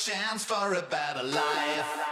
chance for a better life.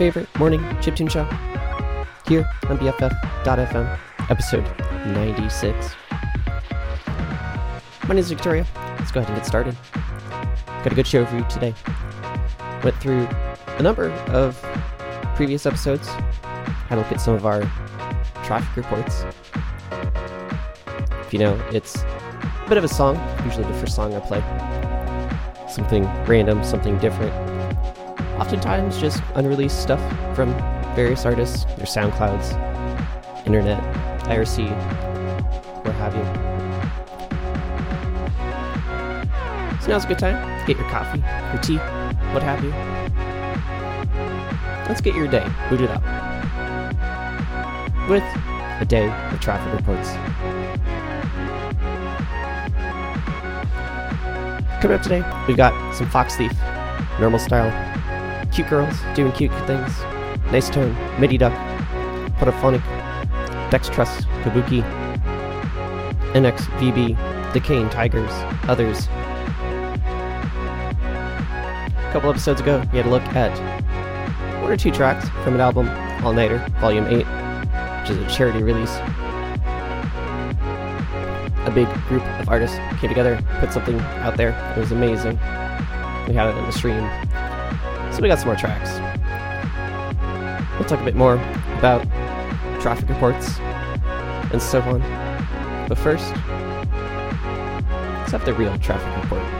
favorite morning chiptune show here on BFF.FM, episode 96. My name is Victoria. Let's go ahead and get started. Got a good show for you today. Went through a number of previous episodes, had a look at some of our traffic reports. If you know, it's a bit of a song, usually the first song I play. Something random, something different, Oftentimes, just unreleased stuff from various artists, their SoundClouds, internet, IRC, what have you. So now's a good time get your coffee, your tea, what have you. Let's get your day booted up with a day of traffic reports. Coming up today, we've got some Fox Thief, normal style, cute girls doing cute things, nice tone, mididuck, podophonic, Dextrust, Kabuki, NX, VB, Decaying Tigers, others. A couple episodes ago, we had a look at one or two tracks from an album, All Nighter, Volume 8, which is a charity release. A big group of artists came together, put something out there. It was amazing. We had it in the stream. We got some more tracks. We'll talk a bit more about traffic reports and so on. But first, let's have the real traffic report.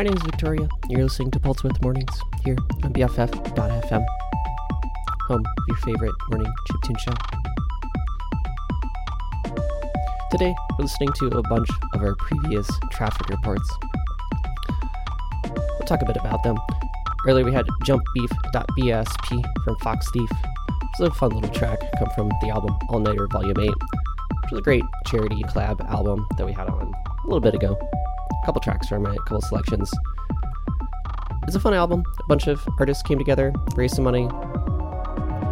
My name is Victoria. You're listening to Pulse Width Mornings here on BFF.fm, home of your favorite morning chiptune show. Today, we're listening to a bunch of our previous traffic reports. We'll talk a bit about them. Earlier, we had jump_beef.bsp from Fox Thief. It's a fun little track, come from the album All Nighter Volume 8, which was a great charity collab album that we had on a little bit ago. Couple tracks from it, a couple selections. It's a fun album. A bunch of artists came together, raised some money.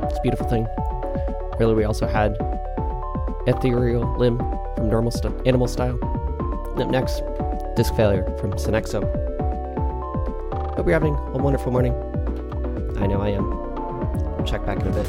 It's a beautiful thing. Earlier, we also had Etherial Limb from Normal St- Animal Style. And up next, Disk Failure from Sunnexo. Hope you're having a wonderful morning. I know I am. We'll check back in a bit.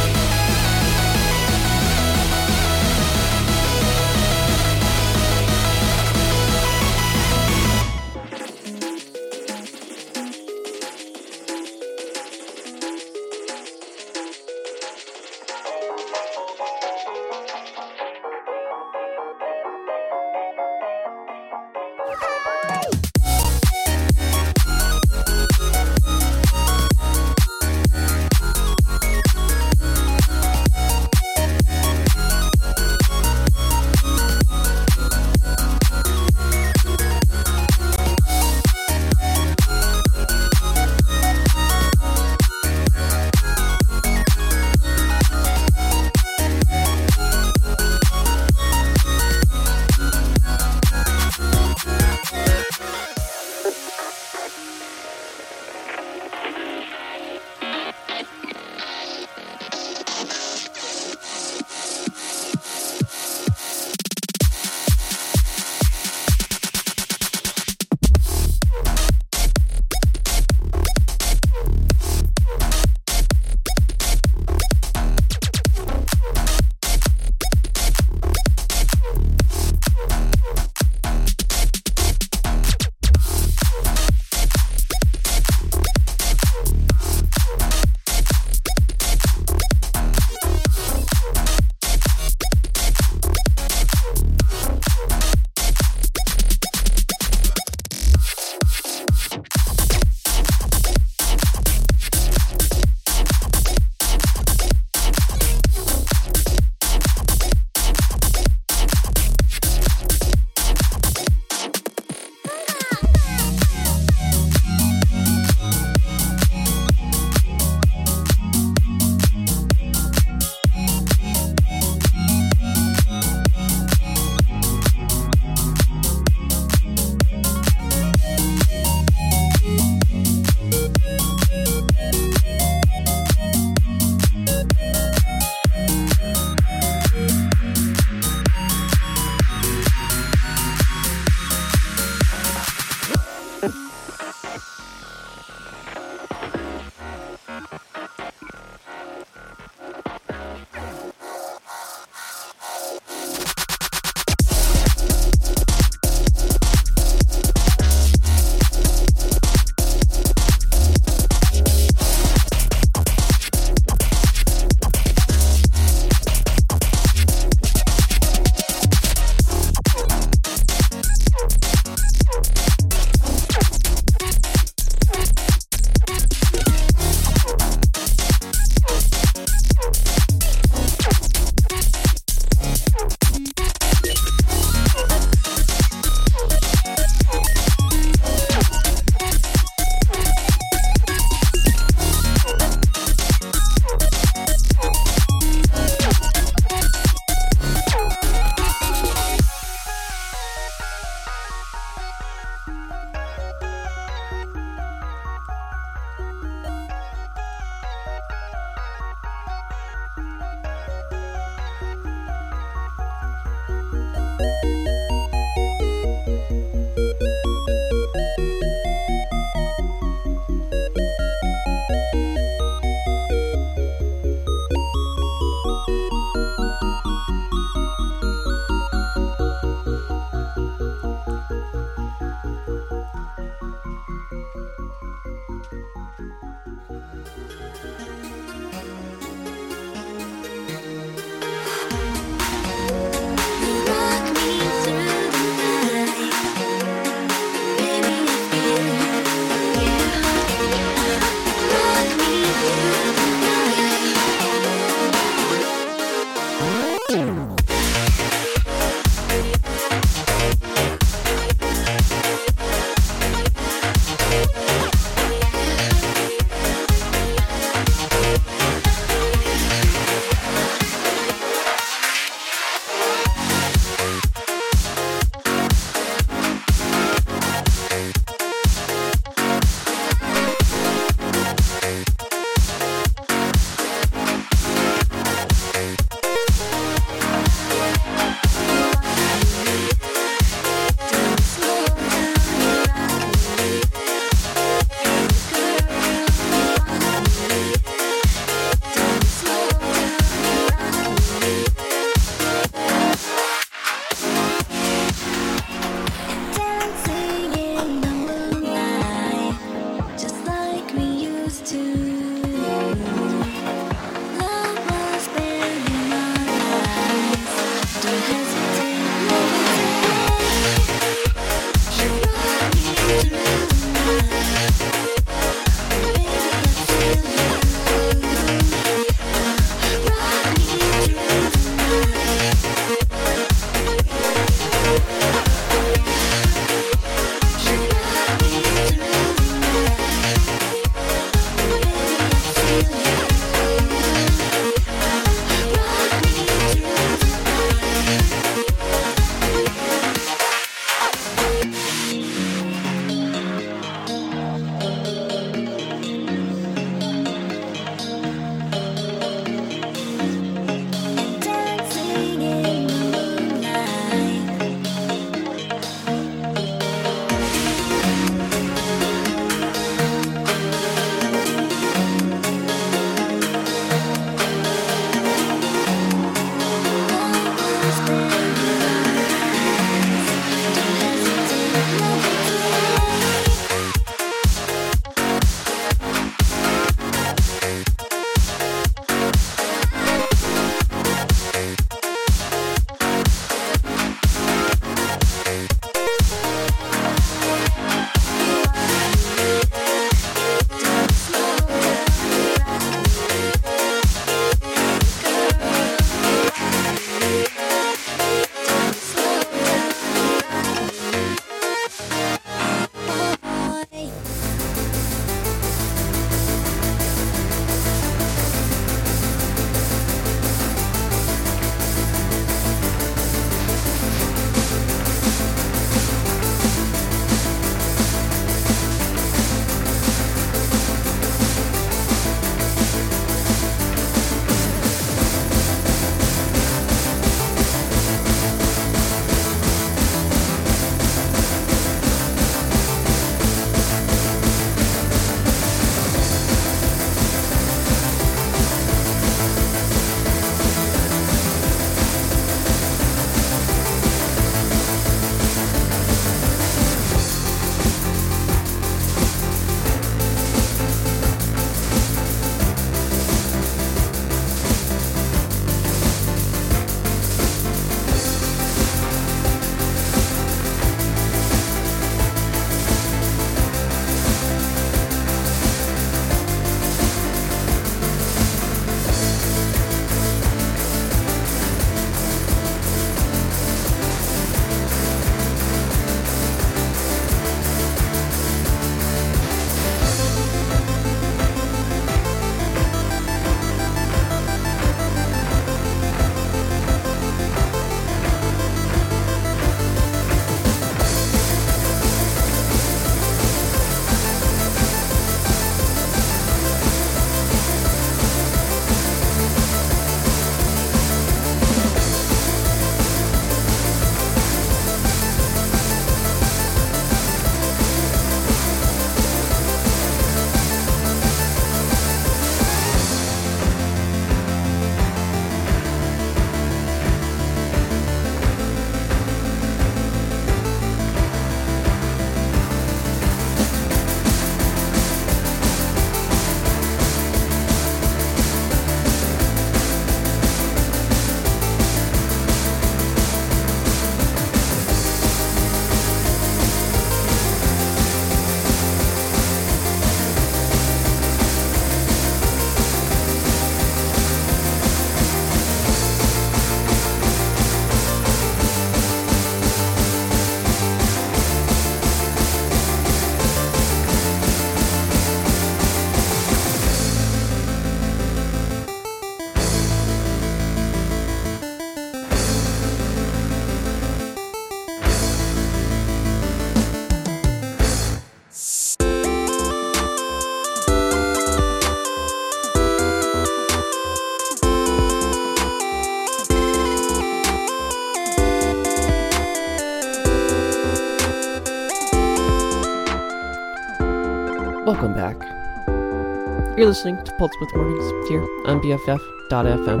You're listening to Pulse Width Mornings here on BFF.fm.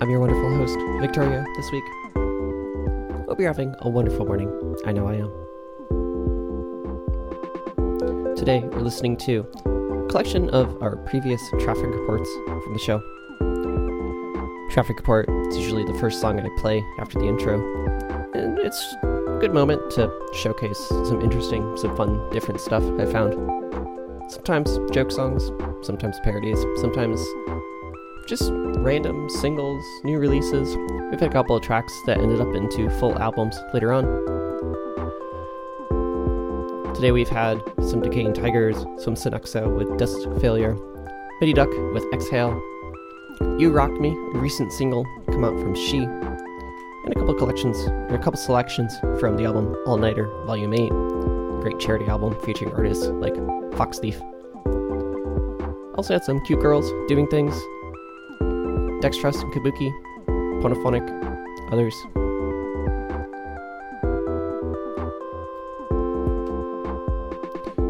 I'm your wonderful host, Victoria, this week. Hope you're having a wonderful morning. I know I am. Today, we're listening to a collection of our previous traffic reports from the show. Traffic report is usually the first song I play after the intro, and it's a good moment to showcase some interesting, some fun, different stuff I found. Sometimes joke songs, sometimes parodies, sometimes just random singles, new releases. We've had a couple of tracks that ended up into full albums later on. Today we've had some Decaying Tigers, some Sunnexo with Disk Failure, mididuck with Exhale, You Rocked Me, a recent single come out from She, and a couple collections, or a couple selections from the album All Nighter Volume 8, a great charity album featuring artists like Fox Thief. Also had some cute girls doing things. dextrust and Kabuki, pornophonique, others.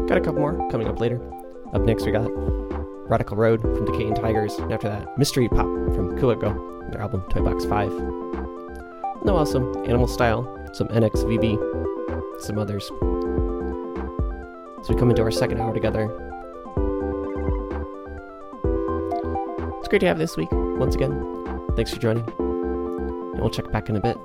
Got a couple more coming up later. Up next, we got Radical Road from Decaying Tigers, and after that, Mystery Pop from Kuago, their album Toy Box 5. No awesome Animal Style, some NXVB, some others. So we come into our second hour together. It's great to have this week, once again. Thanks for joining. And we'll check back in a bit.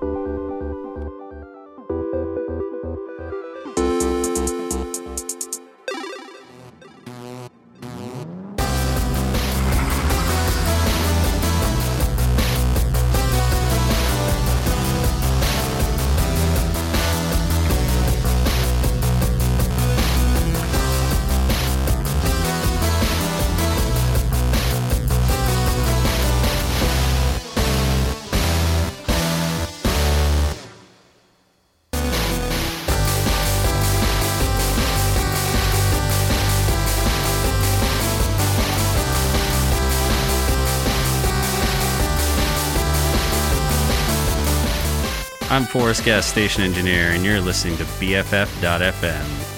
I'm Forrest Guest, station engineer, and you're listening to BFF.FM.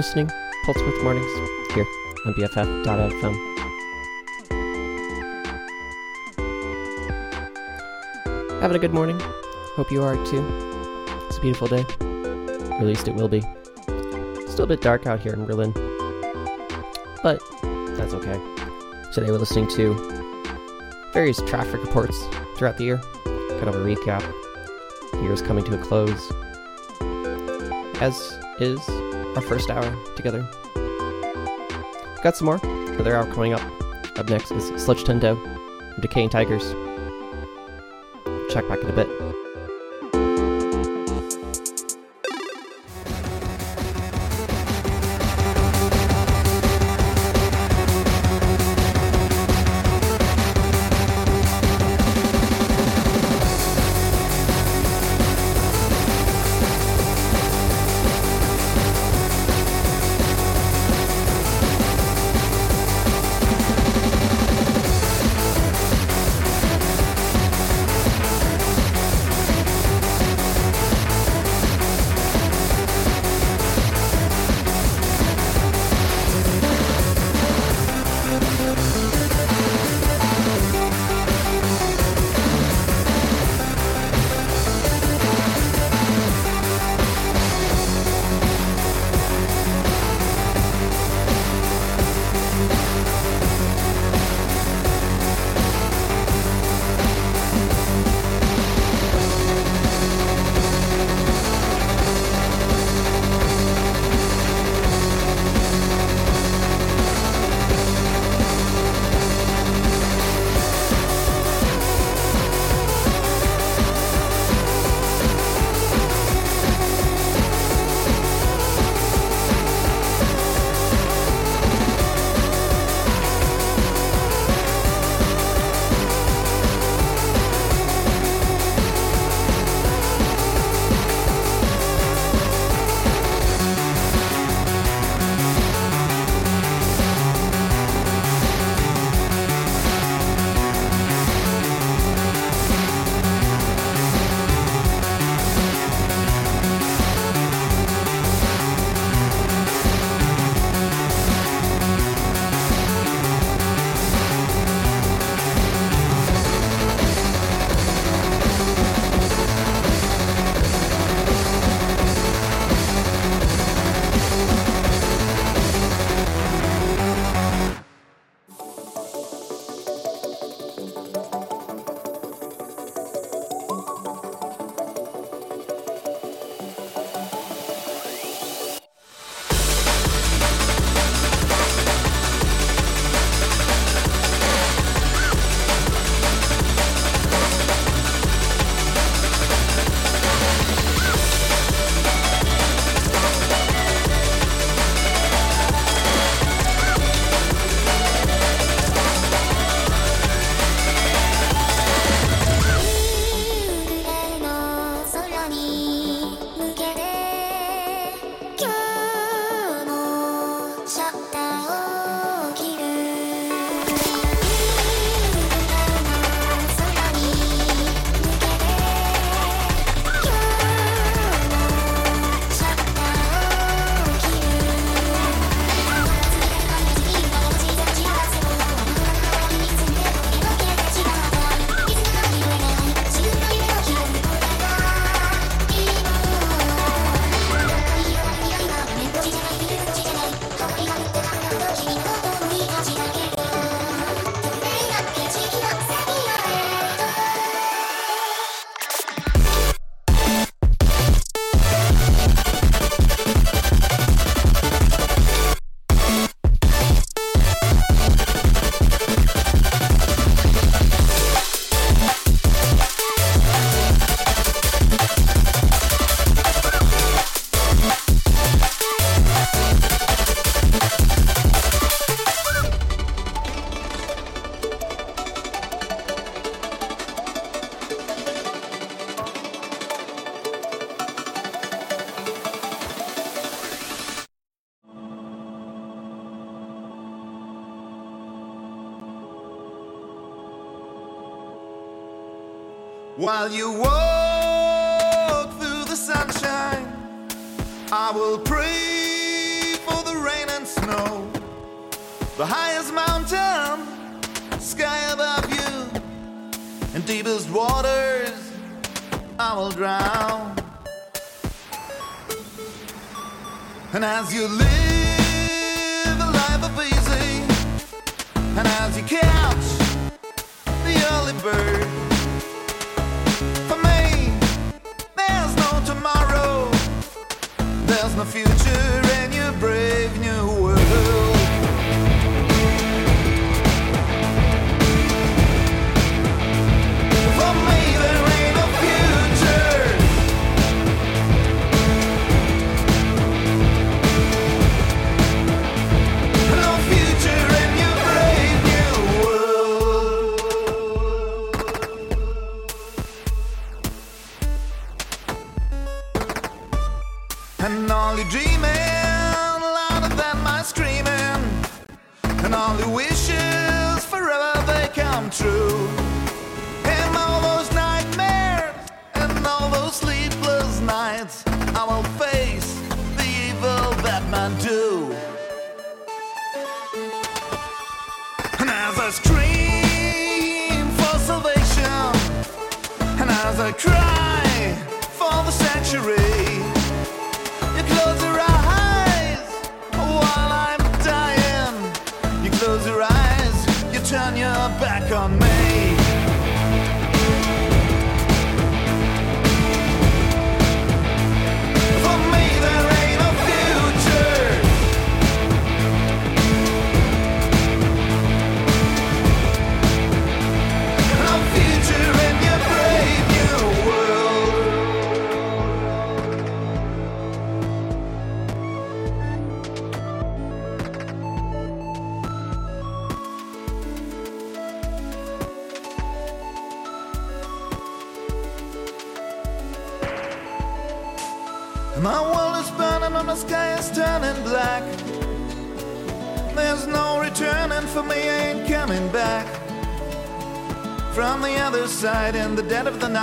listening Pulse Width Mornings here on BFF.fm. Having a good morning. Hope you are too. It's a beautiful day. Or at least it will be. Still a bit dark out here in Berlin. But that's okay. Today we're listening to various traffic reports throughout the year. Kind of a recap. The year is coming to a close. As is our first hour together. Got some more. Another hour coming up. Up next is Sludge Tendo Decaying Tigers. Check back in a bit.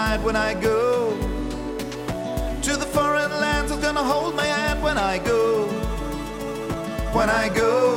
side when I go. To the foreign lands who's gonna hold my hand when I go. When I go.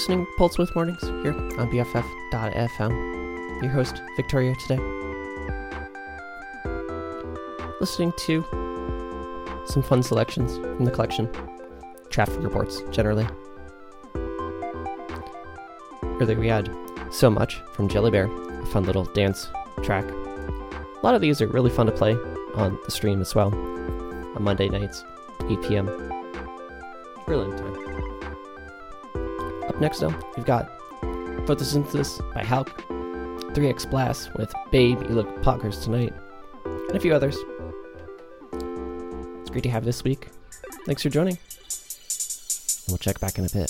Listening to Pulse Width Mornings here on BFF.fm. Your host, Victoria, today. Listening to some fun selections from the collection. Traffic reports, generally. Earlier we had So Much from Jelly Bear, a fun little dance track. A lot of these are really fun to play on the stream as well, on Monday nights, 8 p.m. next, though, we've got Photosynthesis by Hulk, 3x Blast with Babe, You Look Poggers Tonight, and a few others. It's great to have this week. Thanks for joining. We'll check back in a bit.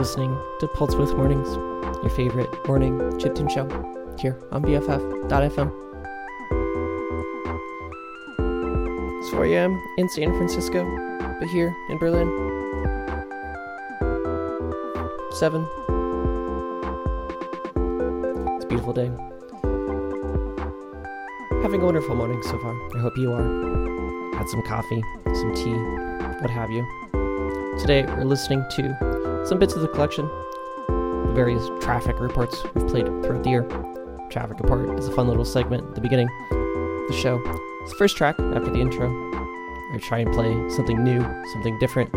Listening to Pulse Width Mornings, your favorite morning chiptune show here on BFF.fm. It's 4 a.m. in San Francisco, but here in Berlin, 7. It's a beautiful day. Having a wonderful morning so far. I hope you are. Had some coffee, some tea, what have you. Today, we're listening to some bits of the collection, the various traffic reports we've played throughout the year. Traffic report is a fun little segment at the beginning of the show. It's the first track after the intro. I try and play something new, something different.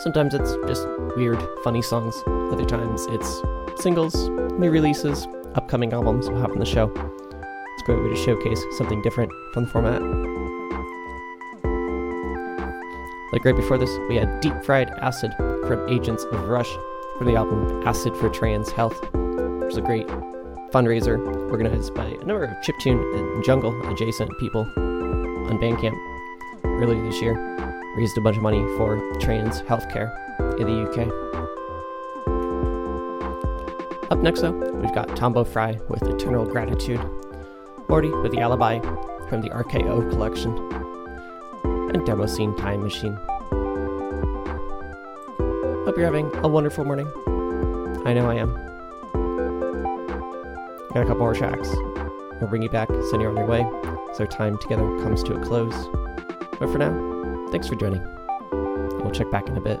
Sometimes it's just weird, funny songs. Other times it's singles, new releases, upcoming albums we'll have on the show. It's a great way to showcase something different from the format. Like right before this, we had Deep Fried Acid from Agents of Rush from the album Acid for Trans Health, which was a great fundraiser organized by a number of chiptune and jungle adjacent people on Bandcamp earlier this year. Raised a bunch of money for trans healthcare in the UK. Up next, though, we've got Tombo Fry with Eternal Gratitude, Morty with The Alibi from the RKO collection, and Demo Scene Time Machine. Hope you're having a wonderful morning. I know I am. Got a couple more tracks. We'll bring you back, send you on your way, as our time together comes to a close. But for now, thanks for joining. We'll check back in a bit.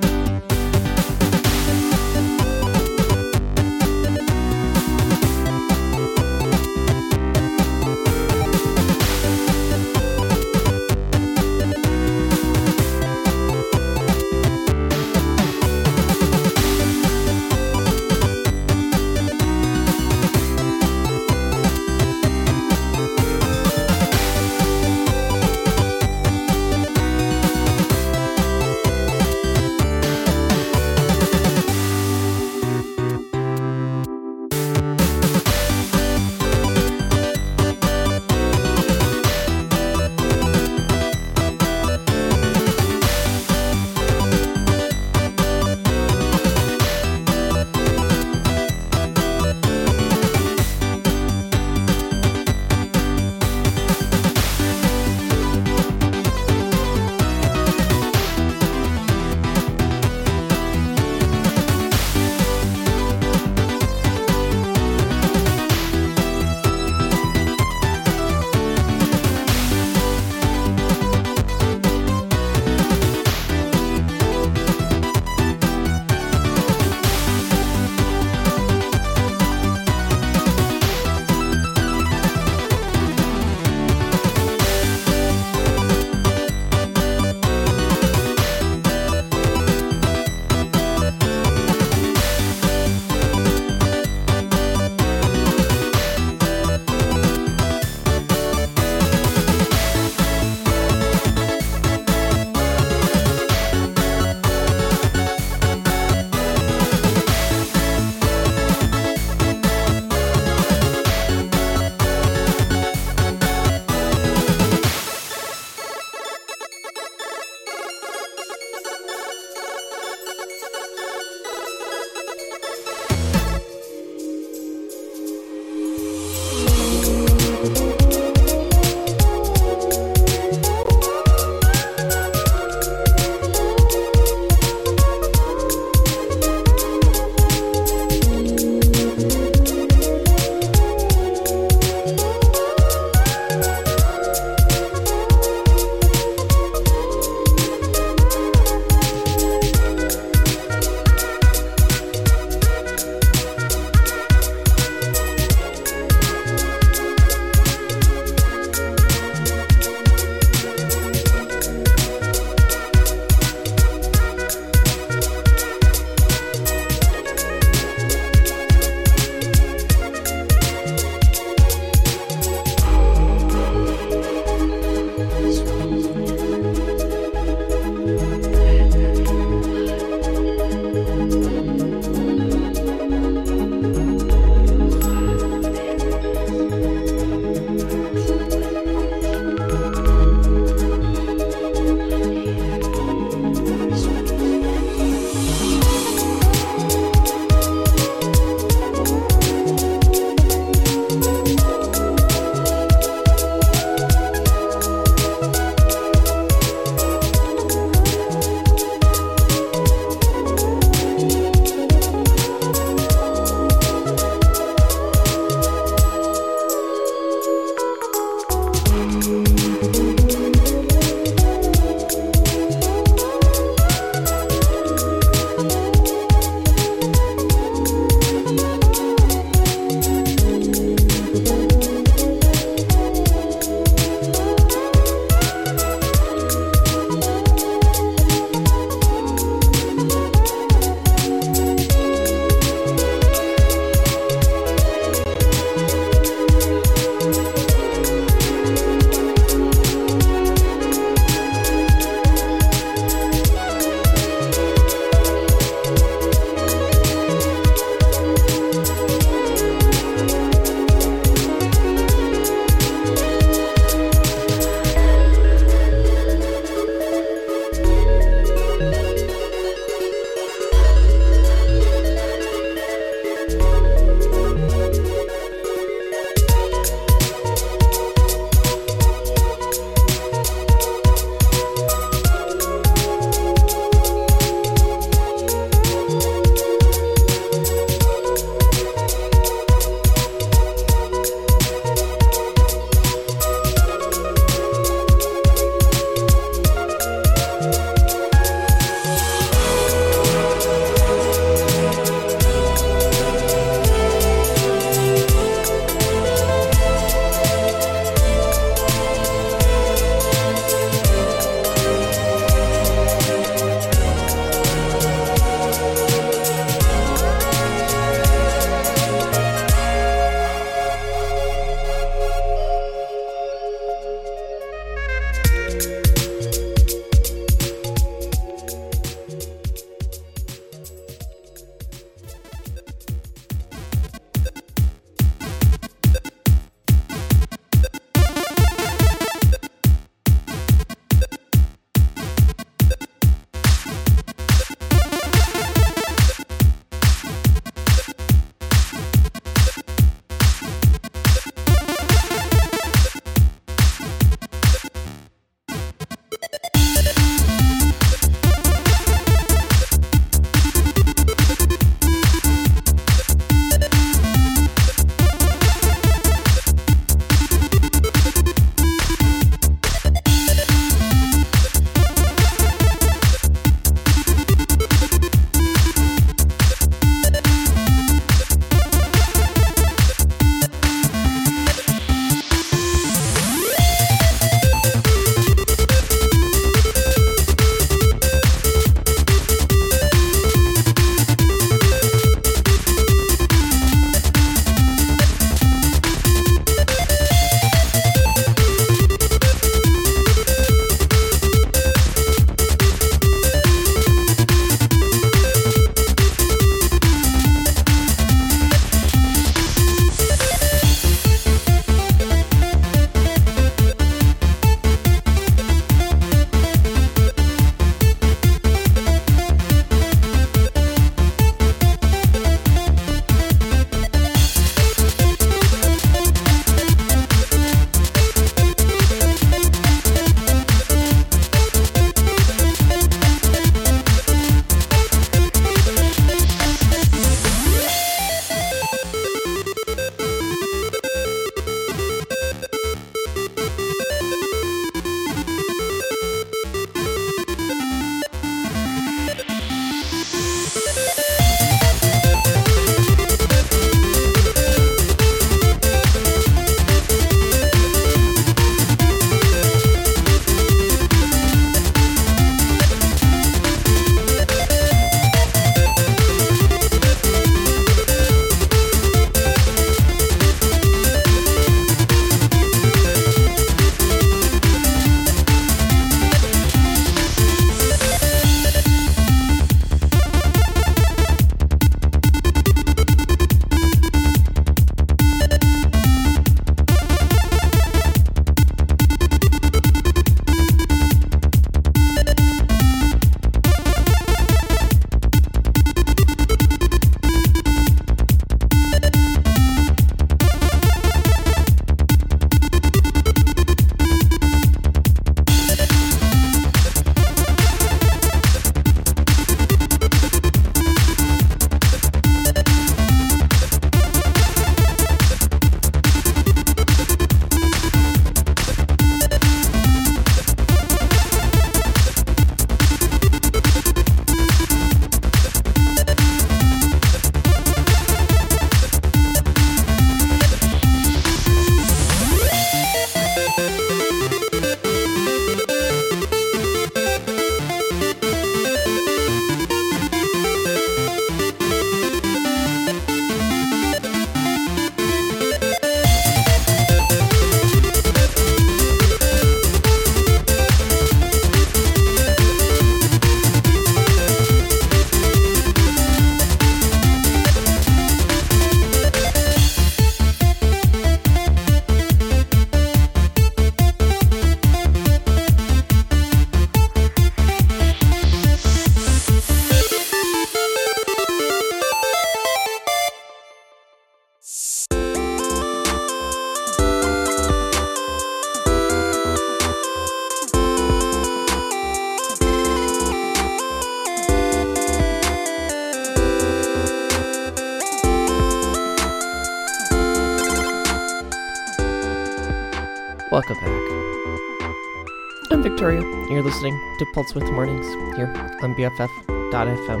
Listening Pulse Width Mornings here on BFF.fm,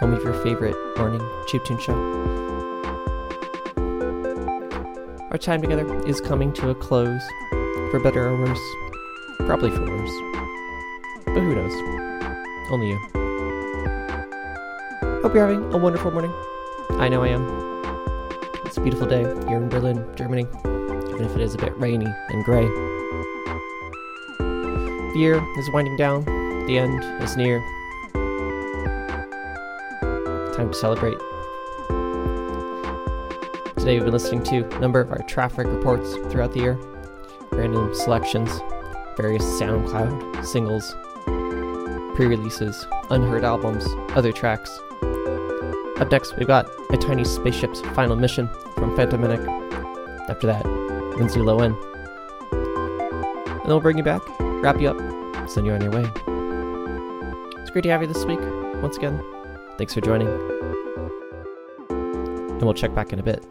home of your favorite morning chiptune show. Our time together is coming to a close, for better or worse. Probably for worse. But who knows? Only you. Hope you're having a wonderful morning. I know I am. It's a beautiful day here in Berlin, Germany, even if it is a bit rainy and gray. Year is winding down, the end is near. Time to celebrate. Today we've been listening to a number of our traffic reports throughout the year, random selections, various SoundCloud singles, pre releases, unheard albums, other tracks. Up next, we've got A Tiny Spaceship's Final Mission from Phantom Mimic. After that, Lindsay Lohan. And then we'll bring you back, wrap you up, send you on your way. It's great to have you this week. Once again, thanks for joining. And we'll check back in a bit.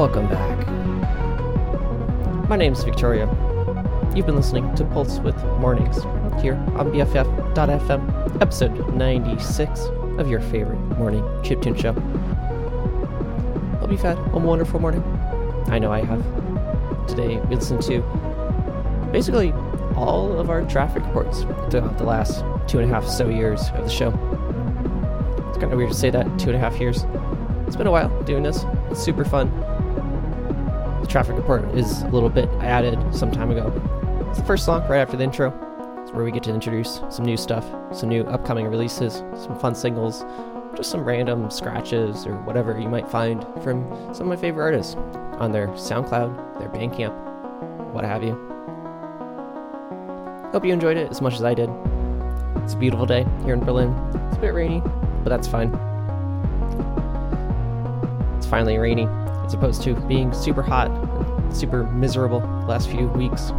Welcome back. My name is Victoria. You've been listening to Pulse Width Mornings here on BFF.FM, episode 96 of your favorite morning chiptune show. Hope you've had a wonderful morning. I know I have. Today we listened to basically all of our traffic reports throughout the last two and a half so years of the show. It's kind of weird to say that, two and a half years. It's been a while doing this. It's super fun. Traffic report is a little bit I added some time ago. It's the first song right after the intro. It's where we get to introduce some new stuff, some new upcoming releases, some fun singles, just some random scratches or whatever you might find from some of my favorite artists on their SoundCloud, their Bandcamp, what have you. Hope you enjoyed it as much as I did. It's a beautiful day here in Berlin. It's a bit rainy, but that's fine. It's finally rainy, as opposed to being super hot, super miserable the last few weeks.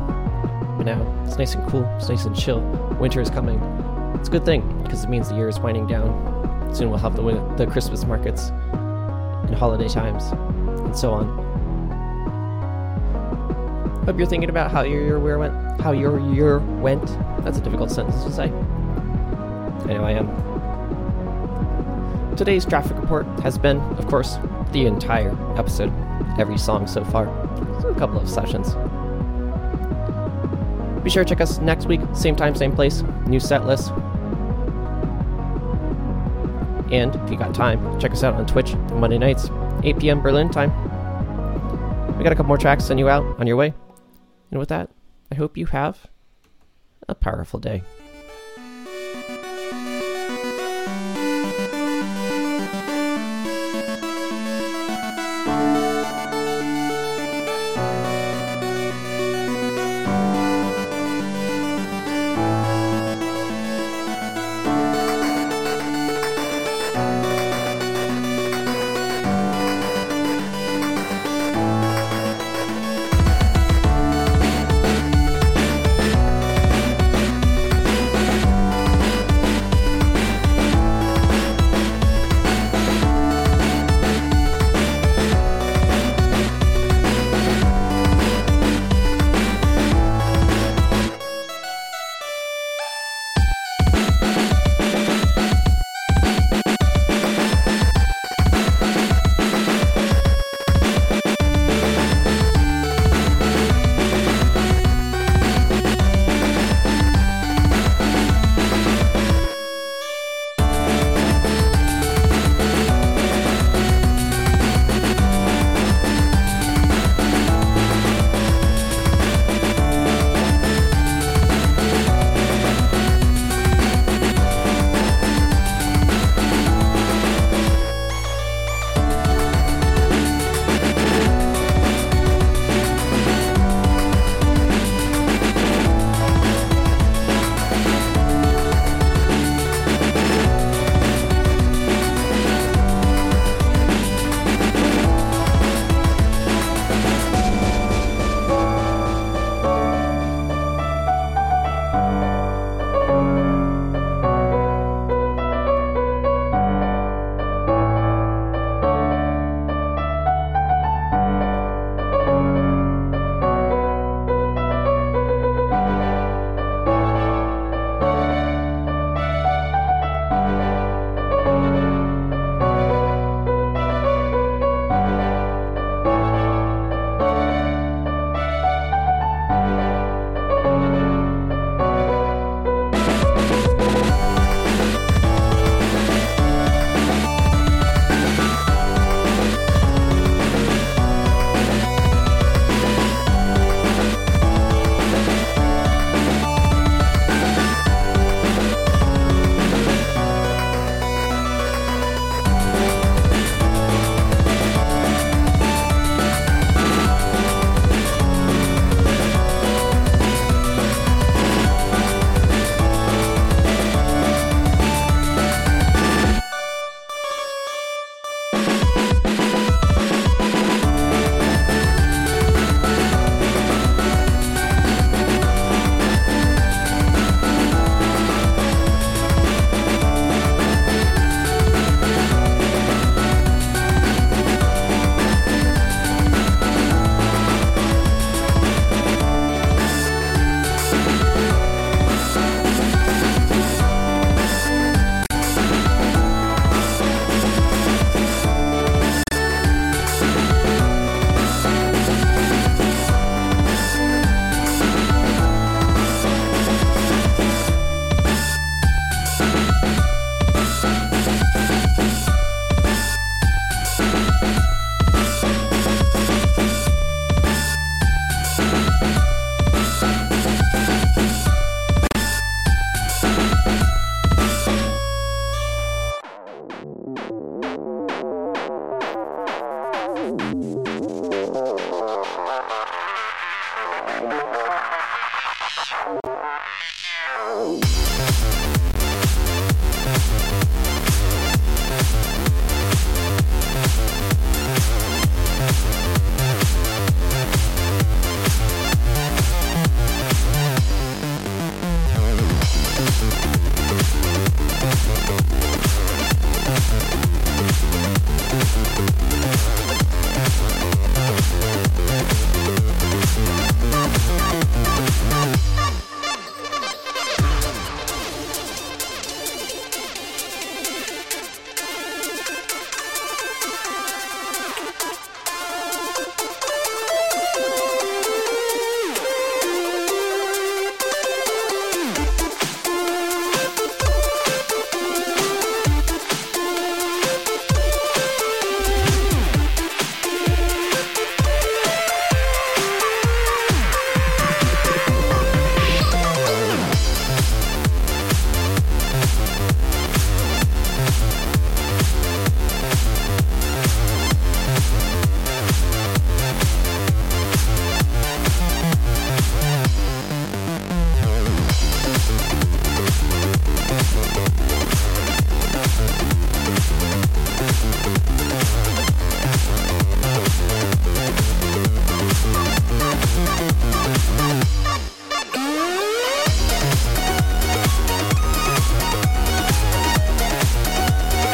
But now it's nice and cool, it's nice and chill. Winter is coming. It's a good thing because it means the year is winding down. Soon we'll have the win- the Christmas markets and holiday times and so on. Hope you're thinking about how your year went. How your year went. That's a difficult sentence to say. I know I am. Today's traffic report has been, of course, the entire episode, every song so far. So a couple of sessions. Be sure to check us next week, same time, same place, new set list. And if you got time, check us out on Twitch on Monday nights, 8 p.m. Berlin time. We got a couple more tracks to send you out on your way. And with that, I hope you have a powerful day.